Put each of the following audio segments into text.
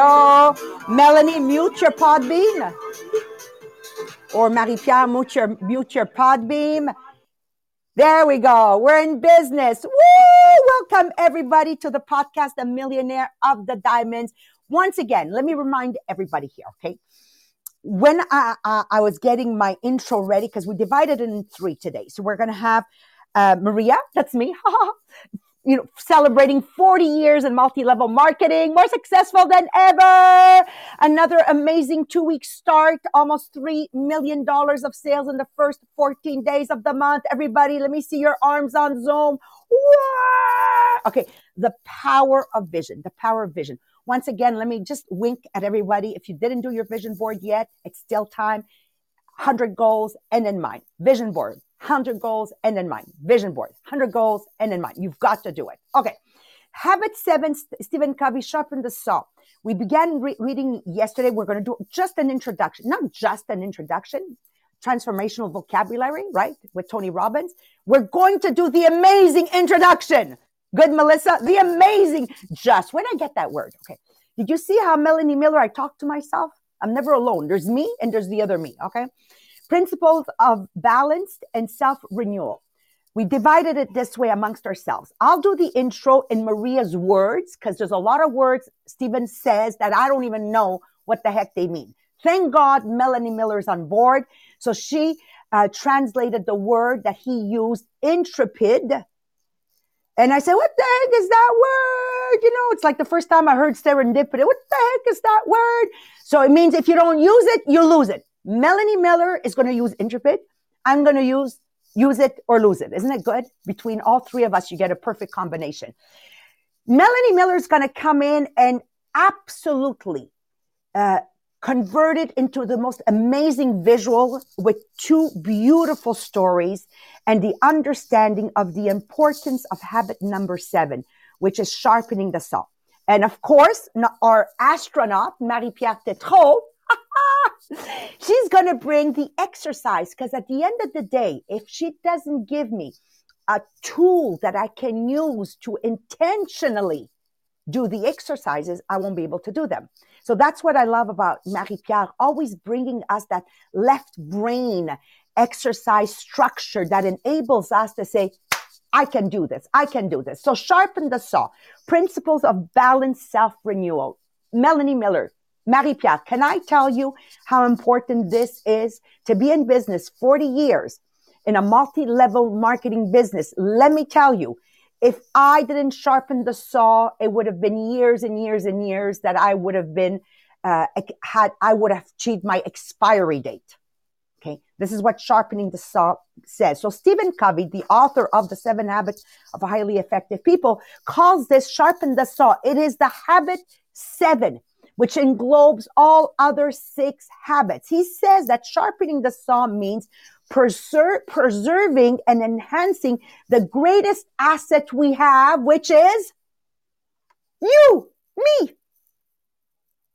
go. Melanie, mute your Podbean. Or Marie-Pierre, mute your, mute your Podbean. There we go. We're in business. Woo! Welcome everybody to the podcast, The Millionaire of the Diamonds. Once again, let me remind everybody here, okay? When I, I, I was getting my intro ready, because we divided it in three today. So we're going to have uh, Maria, that's me, you know, celebrating 40 years in multi-level marketing, more successful than ever. Another amazing two-week start, almost $3 million of sales in the first 14 days of the month. Everybody, let me see your arms on Zoom. Okay. The power of vision, the power of vision. Once again, let me just wink at everybody. If you didn't do your vision board yet, it's still time. 100 goals and in mind, Vision board 100 goals and in mind, Vision board, 100 goals and in mind. You've got to do it. Okay. Habit seven, Stephen Covey, sharpen the saw. We began re- reading yesterday. We're going to do just an introduction, not just an introduction, transformational vocabulary, right? With Tony Robbins. We're going to do the amazing introduction. Good, Melissa. The amazing, just when I get that word. Okay. Did you see how Melanie Miller, I talked to myself? I'm never alone. There's me and there's the other me. Okay principles of balanced and self renewal. We divided it this way amongst ourselves. I'll do the intro in Maria's words because there's a lot of words Stephen says that I don't even know what the heck they mean. Thank God Melanie Miller's on board. So she uh, translated the word that he used, intrepid. And I said, what the heck is that word? You know, it's like the first time I heard serendipity. What the heck is that word? So it means if you don't use it, you lose it. Melanie Miller is going to use Intrepid. I'm going to use use it or lose it. Isn't it good? Between all three of us, you get a perfect combination. Melanie Miller is going to come in and absolutely uh, convert it into the most amazing visual with two beautiful stories and the understanding of the importance of habit number seven, which is sharpening the saw. And of course, our astronaut, Marie-Pierre Tétrault, She's going to bring the exercise because at the end of the day, if she doesn't give me a tool that I can use to intentionally do the exercises, I won't be able to do them. So that's what I love about Marie-Pierre, always bringing us that left brain exercise structure that enables us to say, I can do this. I can do this. So sharpen the saw. Principles of balanced self renewal. Melanie Miller, Marie Pierre, can I tell you how important this is to be in business 40 years in a multi level marketing business? Let me tell you, if I didn't sharpen the saw, it would have been years and years and years that I would have been, uh, had, I would have achieved my expiry date. Okay. This is what sharpening the saw says. So Stephen Covey, the author of the seven habits of highly effective people calls this sharpen the saw. It is the habit seven which englobes all other six habits. He says that sharpening the saw means preser- preserving and enhancing the greatest asset we have, which is you, me.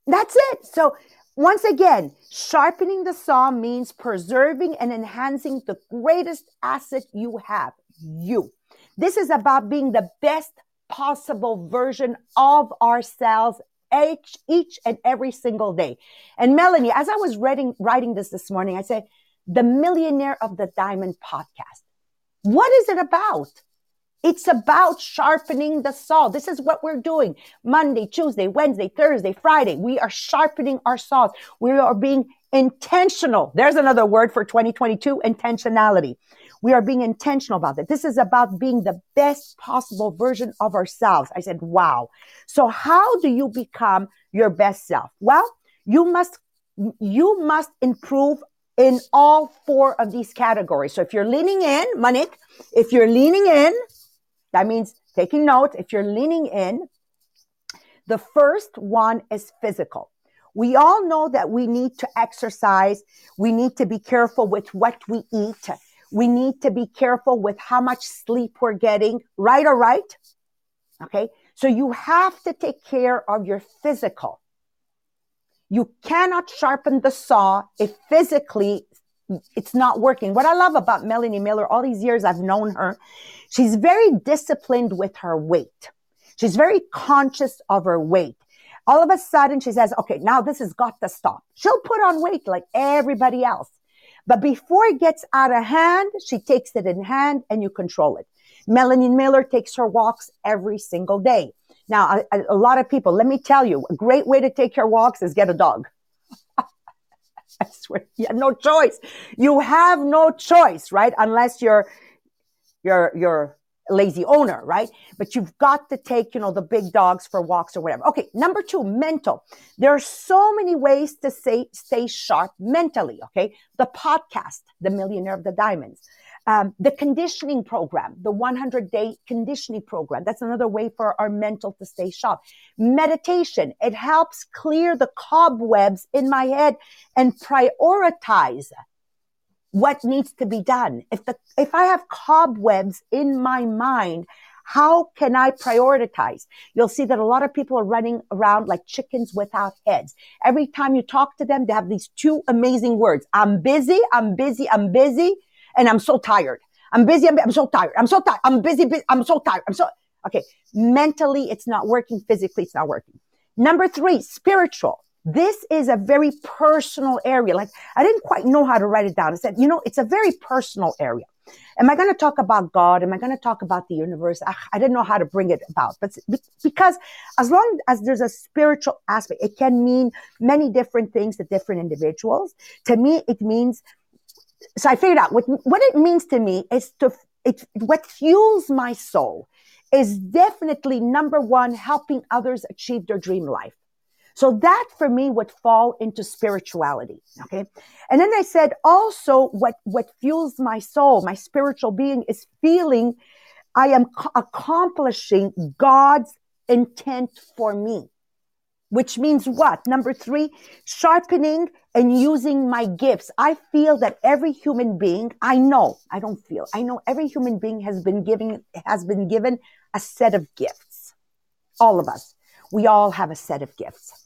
That's it. So once again, sharpening the saw means preserving and enhancing the greatest asset you have, you. This is about being the best possible version of ourselves each, each and every single day. And Melanie, as I was writing, writing this this morning, I said, the Millionaire of the Diamond podcast. What is it about? It's about sharpening the saw. This is what we're doing. Monday, Tuesday, Wednesday, Thursday, Friday. We are sharpening our saws. We are being intentional. There's another word for 2022, intentionality. We are being intentional about it. This is about being the best possible version of ourselves. I said, wow. So how do you become your best self? Well, you must, you must improve in all four of these categories. So if you're leaning in, Monique, if you're leaning in, that means taking note. If you're leaning in, the first one is physical. We all know that we need to exercise. We need to be careful with what we eat. We need to be careful with how much sleep we're getting. Right or right? Okay. So you have to take care of your physical. You cannot sharpen the saw if physically it's not working. What I love about Melanie Miller, all these years I've known her, she's very disciplined with her weight. She's very conscious of her weight. All of a sudden she says, okay, now this has got to stop. She'll put on weight like everybody else. But before it gets out of hand, she takes it in hand and you control it. Melanie Miller takes her walks every single day. Now, a, a lot of people, let me tell you, a great way to take your walks is get a dog. I swear, you have no choice. You have no choice, right? Unless you're, you're, you're lazy owner, right? But you've got to take, you know, the big dogs for walks or whatever. Okay. Number two, mental. There are so many ways to say, stay sharp mentally. Okay. The podcast, The Millionaire of the Diamonds. Um, the conditioning program, the 100 day conditioning program. That's another way for our mental to stay sharp. Meditation. It helps clear the cobwebs in my head and prioritize what needs to be done. If the, if I have cobwebs in my mind, how can I prioritize? You'll see that a lot of people are running around like chickens without heads. Every time you talk to them, they have these two amazing words. I'm busy. I'm busy. I'm busy and I'm so tired. I'm busy. I'm, I'm so tired. I'm so tired. I'm busy. I'm so tired. I'm so, okay. Mentally, it's not working. Physically, it's not working. Number three, spiritual. This is a very personal area. Like I didn't quite know how to write it down. I said, you know, it's a very personal area. Am I going to talk about God? Am I going to talk about the universe? I, I didn't know how to bring it about, but because as long as there's a spiritual aspect, it can mean many different things to different individuals. To me, it means so I figured out what what it means to me is to it's what fuels my soul is definitely number one helping others achieve their dream life. So that for me would fall into spirituality. Okay. And then I said also what what fuels my soul, my spiritual being is feeling I am accomplishing God's intent for me which means what? Number three, sharpening and using my gifts. I feel that every human being, I know, I don't feel, I know every human being has been giving, has been given a set of gifts. All of us. We all have a set of gifts.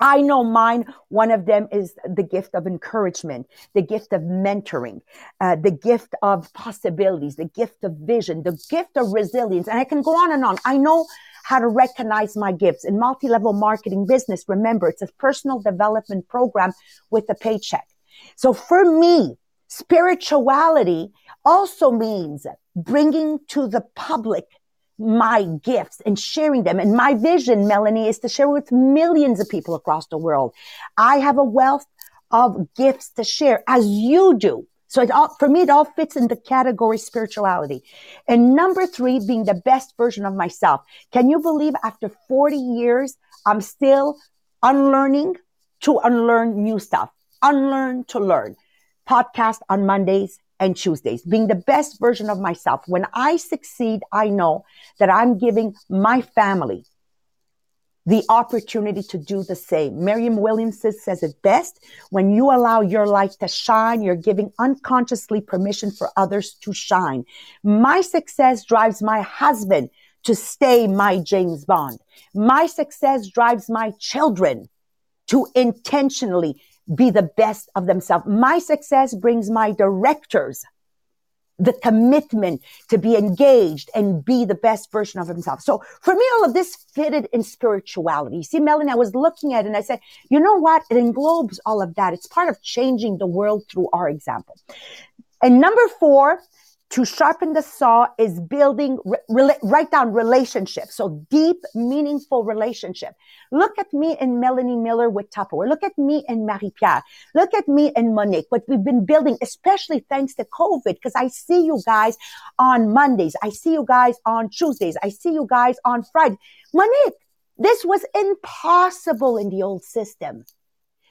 I know mine. One of them is the gift of encouragement, the gift of mentoring, uh, the gift of possibilities, the gift of vision, the gift of resilience. And I can go on and on. I know how to recognize my gifts in multi-level marketing business. Remember, it's a personal development program with a paycheck. So for me, spirituality also means bringing to the public my gifts and sharing them. And my vision, Melanie, is to share with millions of people across the world. I have a wealth of gifts to share as you do. So it all, for me, it all fits in the category spirituality. And number three, being the best version of myself. Can you believe after 40 years, I'm still unlearning to unlearn new stuff, unlearn to learn. Podcast on Mondays, and Tuesdays, being the best version of myself. When I succeed, I know that I'm giving my family the opportunity to do the same. Marianne Williamson says it best. When you allow your light to shine, you're giving unconsciously permission for others to shine. My success drives my husband to stay my James Bond. My success drives my children to intentionally be the best of themselves. My success brings my directors the commitment to be engaged and be the best version of themselves. So for me, all of this fitted in spirituality. See, Melanie, I was looking at it and I said, you know what? It englobes all of that. It's part of changing the world through our example. And number four, to sharpen the saw is building, re- write down relationships. So deep, meaningful relationship. Look at me and Melanie Miller with Tupperware. Look at me and Marie-Pierre. Look at me and Monique, what we've been building, especially thanks to COVID, because I see you guys on Mondays. I see you guys on Tuesdays. I see you guys on Friday. Monique, this was impossible in the old system.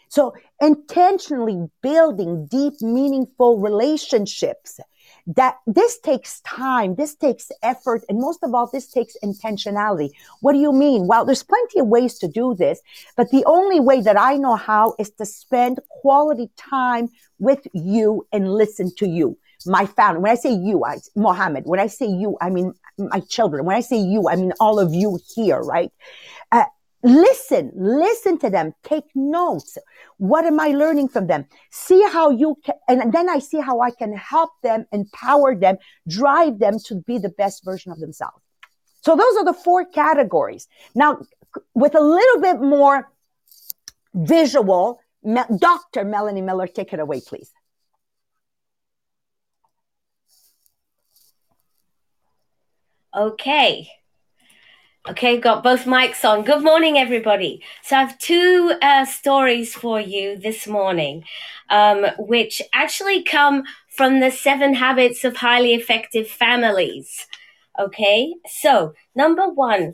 So intentionally building deep, meaningful relationships that this takes time, this takes effort, and most of all, this takes intentionality. What do you mean? Well, there's plenty of ways to do this, but the only way that I know how is to spend quality time with you and listen to you. My family. When I say you, I, Mohammed, when I say you, I mean my children. When I say you, I mean all of you here, right? Uh, listen, listen to them, take notes. What am I learning from them? See how you can, and then I see how I can help them, empower them, drive them to be the best version of themselves. So those are the four categories. Now, with a little bit more visual, Dr. Melanie Miller, take it away, please. Okay. Okay, got both mics on. Good morning, everybody. So, I have two uh, stories for you this morning, um, which actually come from the seven habits of highly effective families. Okay, so number one,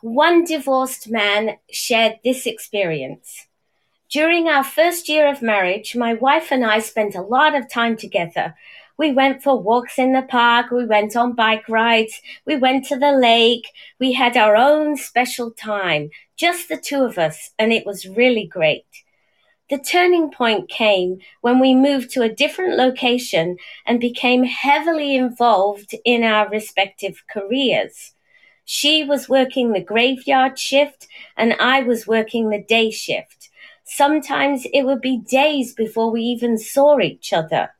one divorced man shared this experience. During our first year of marriage, my wife and I spent a lot of time together we went for walks in the park. We went on bike rides. We went to the lake. We had our own special time, just the two of us, and it was really great. The turning point came when we moved to a different location and became heavily involved in our respective careers. She was working the graveyard shift and I was working the day shift. Sometimes it would be days before we even saw each other.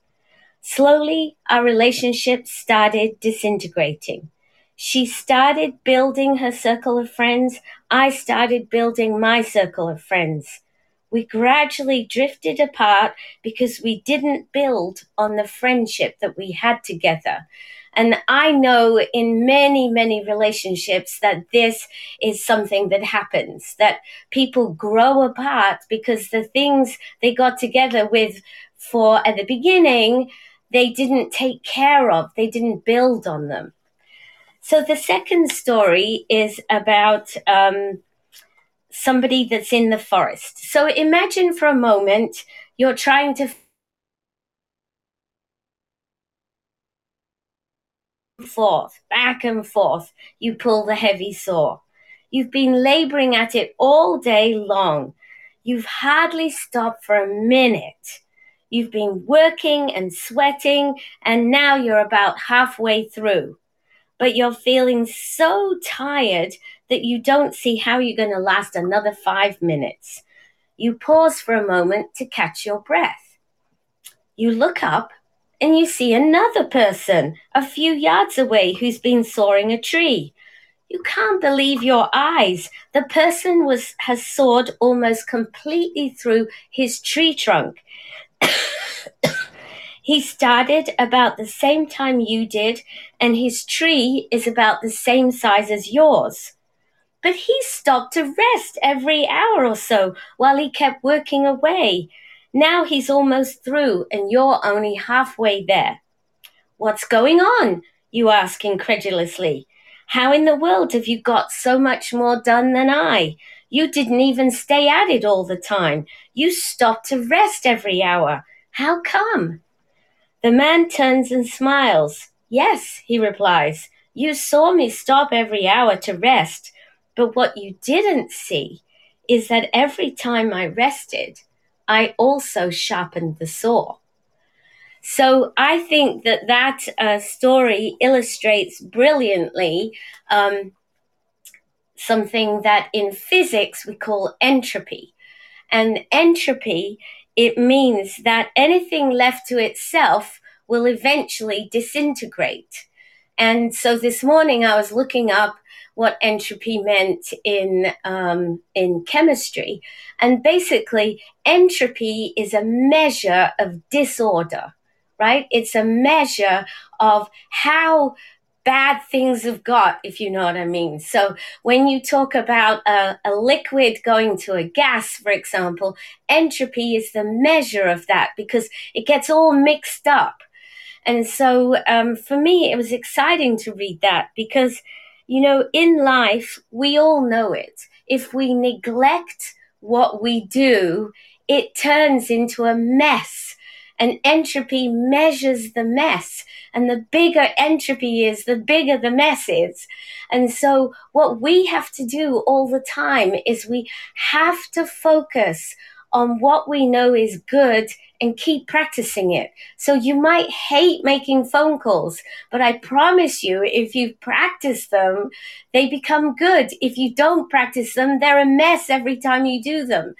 Slowly, our relationship started disintegrating. She started building her circle of friends. I started building my circle of friends. We gradually drifted apart because we didn't build on the friendship that we had together. And I know in many, many relationships that this is something that happens, that people grow apart because the things they got together with for at the beginning they didn't take care of, they didn't build on them. So the second story is about um, somebody that's in the forest. So imagine for a moment you're trying to forth, back and forth. You pull the heavy saw. You've been laboring at it all day long. You've hardly stopped for a minute You've been working and sweating, and now you're about halfway through. But you're feeling so tired that you don't see how you're going to last another five minutes. You pause for a moment to catch your breath. You look up and you see another person a few yards away who's been sawing a tree. You can't believe your eyes. The person was has sawed almost completely through his tree trunk he started about the same time you did, and his tree is about the same size as yours. But he stopped to rest every hour or so while he kept working away. Now he's almost through, and you're only halfway there. What's going on? You ask incredulously. How in the world have you got so much more done than I? You didn't even stay at it all the time. You stopped to rest every hour. How come? The man turns and smiles. Yes, he replies. You saw me stop every hour to rest. But what you didn't see is that every time I rested, I also sharpened the saw. So I think that that uh, story illustrates brilliantly um, something that in physics we call entropy. And entropy, it means that anything left to itself will eventually disintegrate. And so this morning I was looking up what entropy meant in um, in chemistry, and basically entropy is a measure of disorder right? It's a measure of how bad things have got, if you know what I mean. So when you talk about a, a, liquid going to a gas, for example, entropy is the measure of that because it gets all mixed up. And so um, for me, it was exciting to read that because, you know, in life, we all know it. If we neglect what we do, it turns into a mess and entropy measures the mess. And the bigger entropy is, the bigger the mess is. And so what we have to do all the time is we have to focus on what we know is good and keep practicing it. So you might hate making phone calls, but I promise you, if you practice them, they become good. If you don't practice them, they're a mess every time you do them.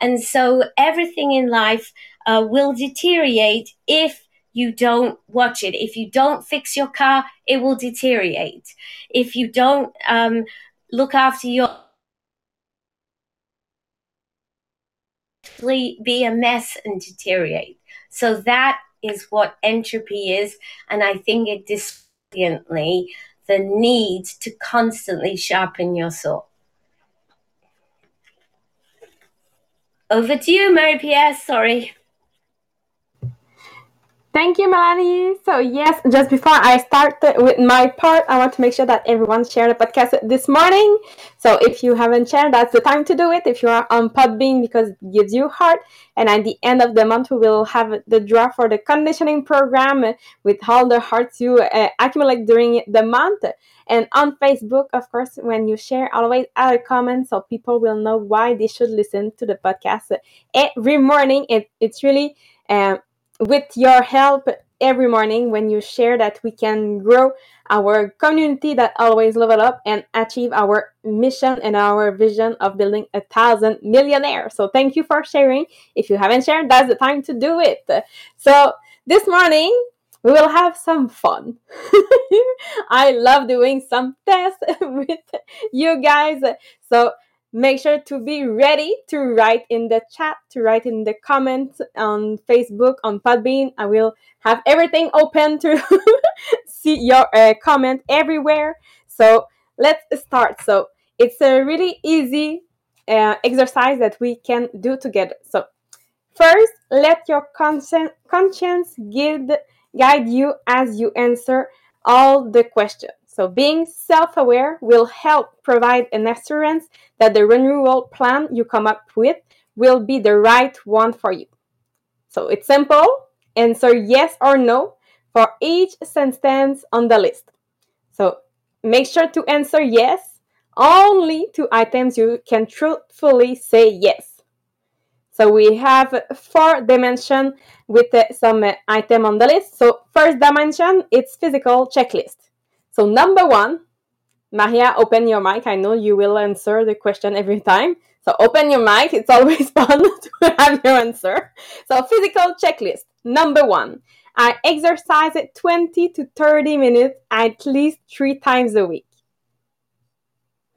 And so everything in life uh, will deteriorate if you don't watch it. If you don't fix your car, it will deteriorate. If you don't um, look after your be a mess and deteriorate. So that is what entropy is, and I think it distinctly the need to constantly sharpen your saw. Over to you, Marie Pierre. Sorry. Thank you, Melanie. So yes, just before I start with my part, I want to make sure that everyone shared the podcast this morning. So if you haven't shared, that's the time to do it. If you are on Podbean, because it gives you heart. And at the end of the month, we will have the draw for the conditioning program with all the hearts you uh, accumulate during the month. And on Facebook, of course, when you share, always add a comment so people will know why they should listen to the podcast every morning. It, it's really uh, with your help every morning when you share that we can grow our community that always level up and achieve our mission and our vision of building a thousand millionaires. So thank you for sharing. If you haven't shared, that's the time to do it. So this morning we will have some fun. I love doing some tests with you guys. So make sure to be ready to write in the chat, to write in the comments on Facebook, on Podbean. I will have everything open to see your uh, comment everywhere. So let's start. So it's a really easy uh, exercise that we can do together. So first, let your conscience guide, guide you as you answer all the questions. So being self-aware will help provide an assurance that the renewal plan you come up with will be the right one for you. So it's simple. Answer yes or no for each sentence on the list. So make sure to answer yes only to items you can truthfully say yes. So we have four dimension with uh, some uh, item on the list. So first dimension, it's physical checklist. So number one, Maria, open your mic. I know you will answer the question every time. So open your mic. It's always fun to have your answer. So physical checklist. Number one, I exercise 20 to 30 minutes at least three times a week.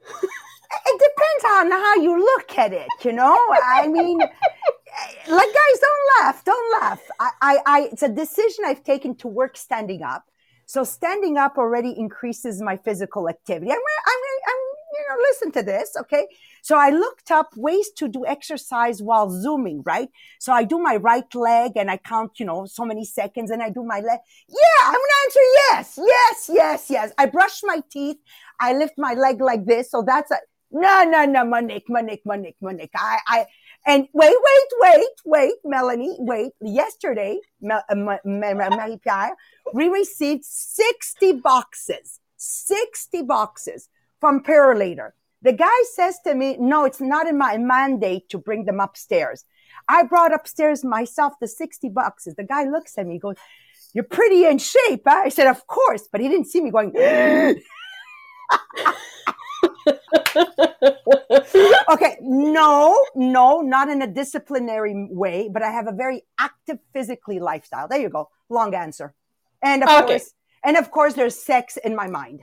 it depends on how you look at it, you know? I mean, like guys, don't laugh. Don't laugh. I, I, I, it's a decision I've taken to work standing up so standing up already increases my physical activity. I'm, I'm, I'm, you know, listen to this. Okay. So I looked up ways to do exercise while zooming, right? So I do my right leg and I count, you know, so many seconds and I do my leg. Yeah, I'm going to answer yes, yes, yes, yes. I brush my teeth. I lift my leg like this. So that's a, no, no, no, Monique, Monique, Monique, Monique. I, I, and wait, wait, wait, wait, Melanie, wait. Yesterday, uh, Marie Pierre, we received 60 boxes, 60 boxes from Purolator. The guy says to me, no, it's not in my mandate to bring them upstairs. I brought upstairs myself the 60 boxes. The guy looks at me, goes, you're pretty in shape. Huh? I said, of course, but he didn't see me going, okay, no, no, not in a disciplinary way, but I have a very active physically lifestyle. There you go. Long answer. And of okay. course, and of course, there's sex in my mind.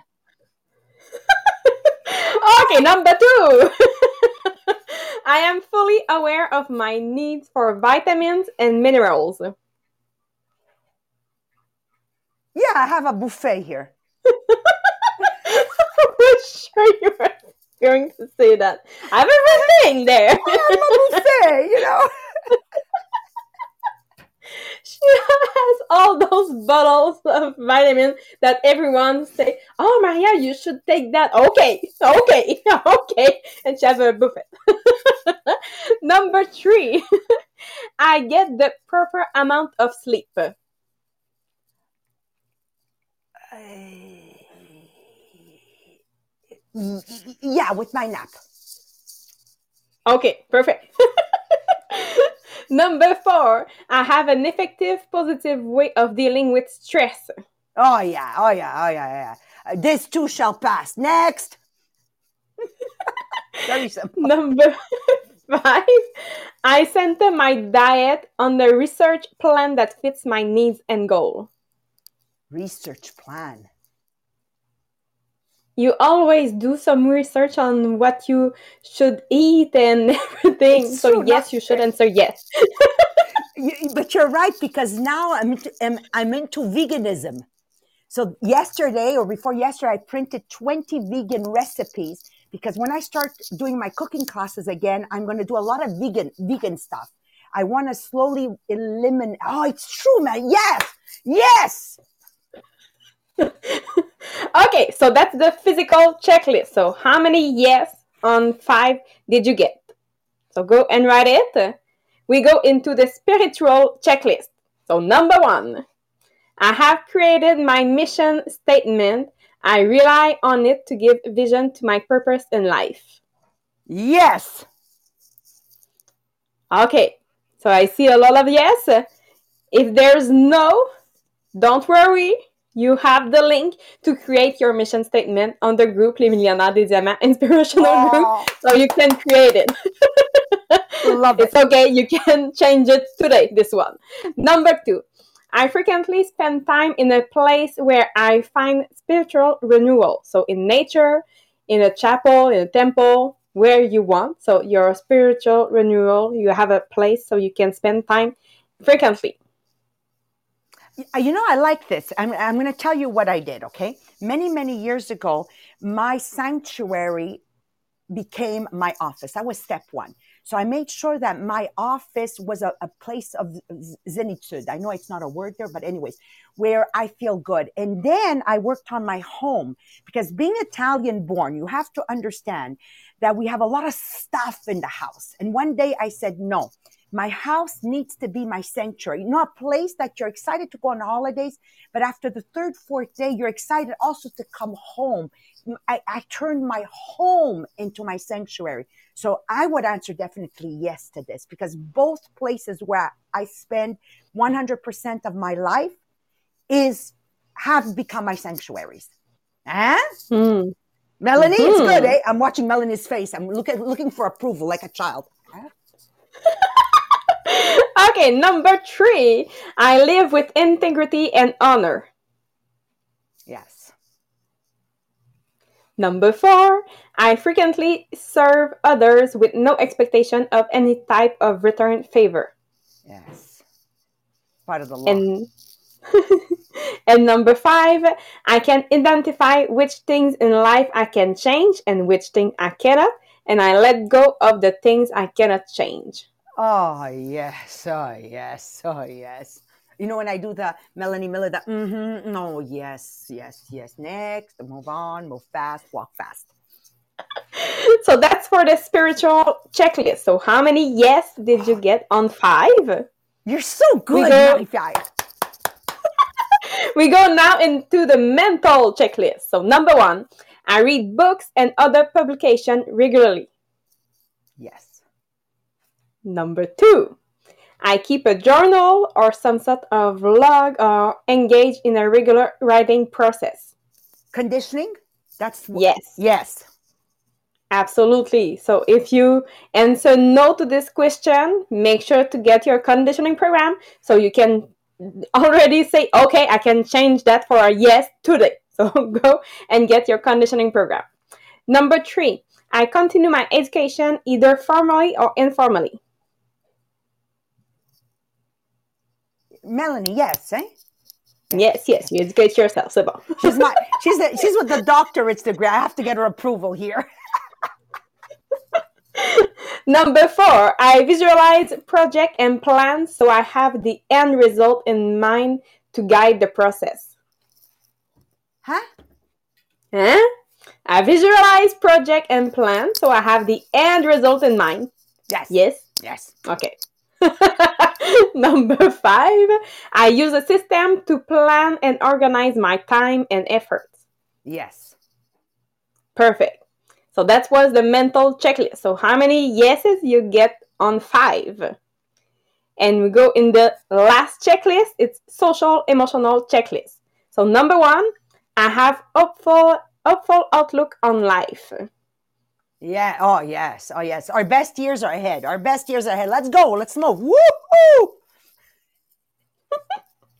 okay, number two. I am fully aware of my needs for vitamins and minerals. Yeah, I have a buffet here. I was sure you were going to say that. I have everything there. I buffet, you know. she has all those bottles of vitamins that everyone say, "Oh, Maria, you should take that." Okay, okay, okay, and she has a buffet. Number three, I get the proper amount of sleep. Yeah, with my nap. Okay, perfect. Number four, I have an effective, positive way of dealing with stress. Oh yeah, oh yeah, oh yeah, yeah. This too shall pass. Next. Very simple. Number five, I center my diet on the research plan that fits my needs and goal. Research plan. You always do some research on what you should eat and everything. It's so true, yes, you should answer yes. You- but you're right because now I'm into, I'm, I'm into veganism. So yesterday or before yesterday, I printed 20 vegan recipes because when I start doing my cooking classes again, I'm going to do a lot of vegan vegan stuff. I want to slowly eliminate. Oh, it's true, man. Yes, yes. okay, so that's the physical checklist. So how many yes on five did you get? So go and write it. We go into the spiritual checklist. So number one, I have created my mission statement. I rely on it to give vision to my purpose in life. Yes. Okay, so I see a lot of yes. If there's no, don't worry. You have the link to create your mission statement on the group Les Millionnaires des Diamants Inspirational Group, Oh, so you can create it. love it. it's okay, you can change it today, this one. Number two, I frequently spend time in a place where I find spiritual renewal. So in nature, in a chapel, in a temple, where you want. So your spiritual renewal, you have a place so you can spend time frequently. You know, I like this. I'm, I'm going to tell you what I did, okay? Many, many years ago, my sanctuary became my office. That was step one. So I made sure that my office was a, a place of z- zenitude. I know it's not a word there, but anyways, where I feel good. And then I worked on my home because being Italian born, you have to understand that we have a lot of stuff in the house. And one day I said, no, my house needs to be my sanctuary, not a place that you're excited to go on holidays, but after the third, fourth day, you're excited also to come home. I, I turned my home into my sanctuary. So I would answer definitely yes to this because both places where I spend 100% of my life is have become my sanctuaries. Huh? Hmm. Melanie, it's Mhm. good. Eh? I'm watching Melanie's face. I'm looking looking for approval like a child. Okay, number three, I live with integrity and honor. Yes. Number four, I frequently serve others with no expectation of any type of return favor. Yes. Part of the law. And and number five, I can identify which things in life I can change and which thing I cannot, and I let go of the things I cannot change. Oh yes. Oh yes. Oh yes. You know when I do the Melanie Miller, the mm-hmm, no, yes, yes, yes. Next, move on, move fast, walk fast. So that's for the spiritual checklist. So how many yes did you get on five? You're so good, go- Marie-Pierre. We go now into the mental checklist. So number one, I read books and other publication regularly. Yes. Number two, I keep a journal or some sort of log or engage in a regular writing process. Conditioning. That's wh- Yes, Yes. absolutely. So if you answer no to this question, make sure to get your conditioning program so you can already say, okay, I can change that for a yes today. So go and get your conditioning program. Number three, I continue my education either formally or informally. Melanie. Yes. Eh. Yes, yes, you educate yourself. C'est bon. She's my she's the, she's with the doctorate's degree. I have to get her approval here. Number four, I visualize project and plan so I have the end result in mind to guide the process. Huh? Huh? I visualize project and plan so I have the end result in mind. Yes. Yes? Yes. Okay. Number five, I use a system to plan and organize my time and efforts. Yes. Perfect. So that was the mental checklist. So how many yeses you get on five? And we go in the last checklist. It's social emotional checklist. So number one, I have hopeful hopeful outlook on life. Yeah. Oh yes. Oh yes. Our best years are ahead. Our best years are ahead. Let's go. Let's move. Woo!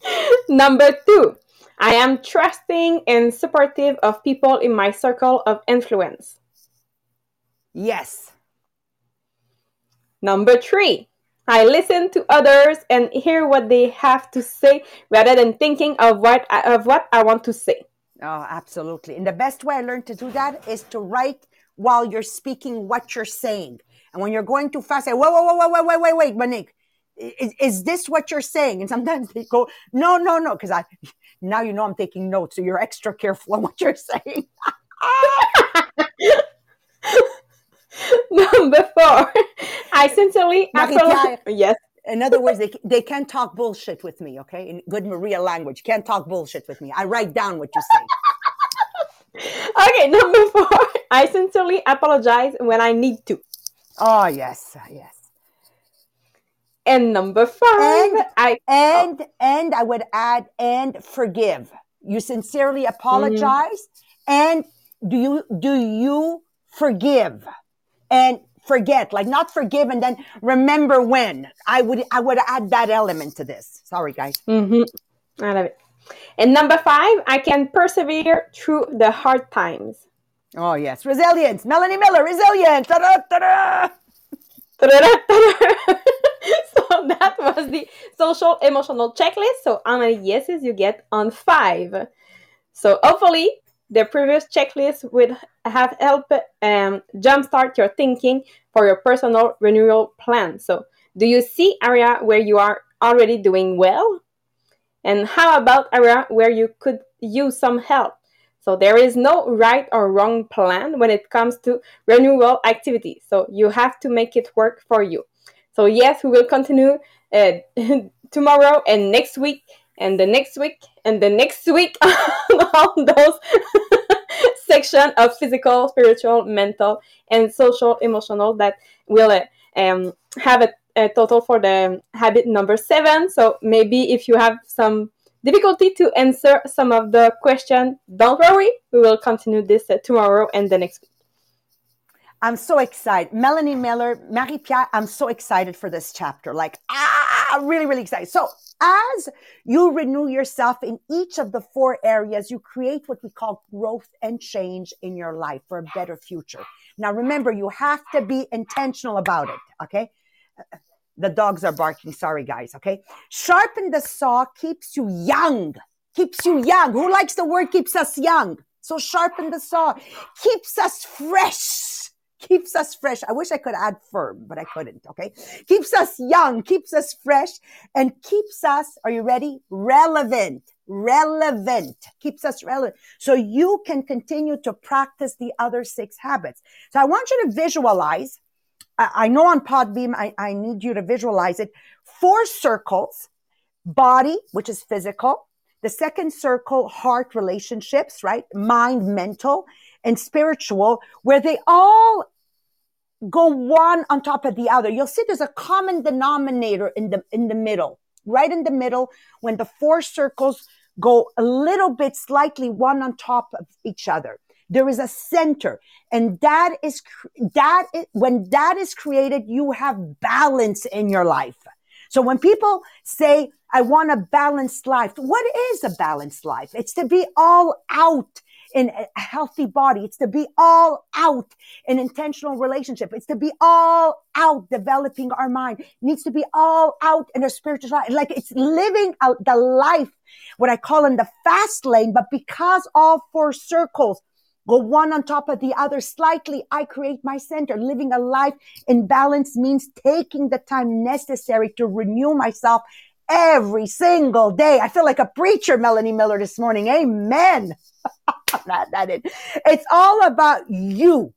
Number two, I am trusting and supportive of people in my circle of influence. Yes. Number three, I listen to others and hear what they have to say rather than thinking of what I, of what I want to say. Oh, absolutely. And the best way I learned to do that is to write while you're speaking what you're saying. And when you're going too fast, I say, wait, wait, wait, wait, wait, wait, wait, Monique. Is, is this what you're saying? And sometimes they go, no, no, no, because I now you know I'm taking notes, so you're extra careful on what you're saying. Number four, I sincerely Marie-Pierre. Yes. In other words, they, they can't talk bullshit with me, okay? In good Maria language, can't talk bullshit with me. I write down what you say. Okay, number four, I sincerely apologize when I need to. Oh, yes, yes. And number five, And- I And and I would add and forgive. You sincerely apologize and do you do you forgive and forget like not forgive and then remember when I would I would add that element to this. Sorry guys. hmm I love it. And number five, I can persevere through the hard times. Oh yes, resilience. Melanie Miller, resilience. Ta-da, ta-da. so that was the social emotional checklist. So how many yeses you get on five? So hopefully the previous checklist would have helped um, jumpstart your thinking for your personal renewal plan. So do you see area where you are already doing well? And how about area where you could use some help? So there is no right or wrong plan when it comes to renewal activity. So you have to make it work for you. So yes, we will continue uh, tomorrow and next week and the next week and the next week on those section of physical, spiritual, mental, and social, emotional that will uh, um, have a, a total for the habit number seven. So maybe if you have some difficulty to answer some of the question, don't worry. We will continue this uh, tomorrow and the next week. I'm so excited. Melanie Miller, Marie Pierre, I'm so excited for this chapter. Like, ah, really, really excited. So, as you renew yourself in each of the four areas, you create what we call growth and change in your life for a better future. Now, remember, you have to be intentional about it. Okay. The dogs are barking. Sorry, guys. Okay. Sharpen the saw keeps you young. Keeps you young. Who likes the word keeps us young? So sharpen the saw keeps us fresh keeps us fresh. I wish I could add firm, but I couldn't. Okay. Keeps us young, keeps us fresh, and keeps us, are you ready? Relevant. Relevant. Keeps us relevant. So you can continue to practice the other six habits. So I want you to visualize. I, know on Podbean, I, I need you to visualize it. Four circles, body, which is physical. The second circle, heart relationships, right? Mind, mental and spiritual, where they all go one on top of the other. You'll see there's a common denominator in the, in the middle, right in the middle, when the four circles go a little bit slightly one on top of each other. There is a center and that is, that is, when that is created, you have balance in your life. So when people say, I want a balanced life, what is a balanced life? It's to be all out in a healthy body. It's to be all out in intentional relationship. It's to be all out developing our mind. It needs to be all out in a spiritual life. Like it's living out the life, what I call in the fast lane. But because all four circles go one on top of the other slightly. I create my center. Living a life in balance means taking the time necessary to renew myself every single day. I feel like a preacher, Melanie Miller, this morning. Amen. that, that is. It's all about you.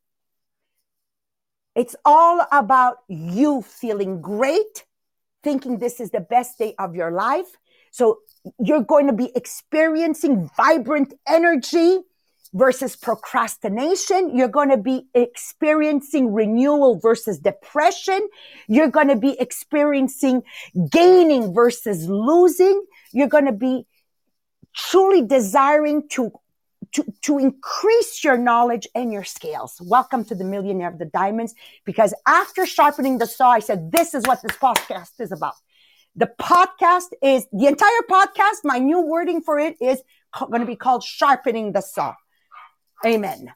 It's all about you feeling great, thinking this is the best day of your life. So you're going to be experiencing vibrant energy versus procrastination. You're going to be experiencing renewal versus depression. You're going to be experiencing gaining versus losing. You're going to be truly desiring to to, to increase your knowledge and your skills. Welcome to the Millionaire of the Diamonds. Because after sharpening the saw, I said, this is what this podcast is about. The podcast is the entire podcast. My new wording for it is going to be called sharpening the saw. Amen.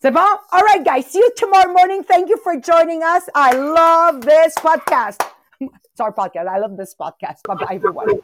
C'est bon? All right, guys. See you tomorrow morning. Thank you for joining us. I love this podcast. It's our podcast. I love this podcast. Bye bye, everyone.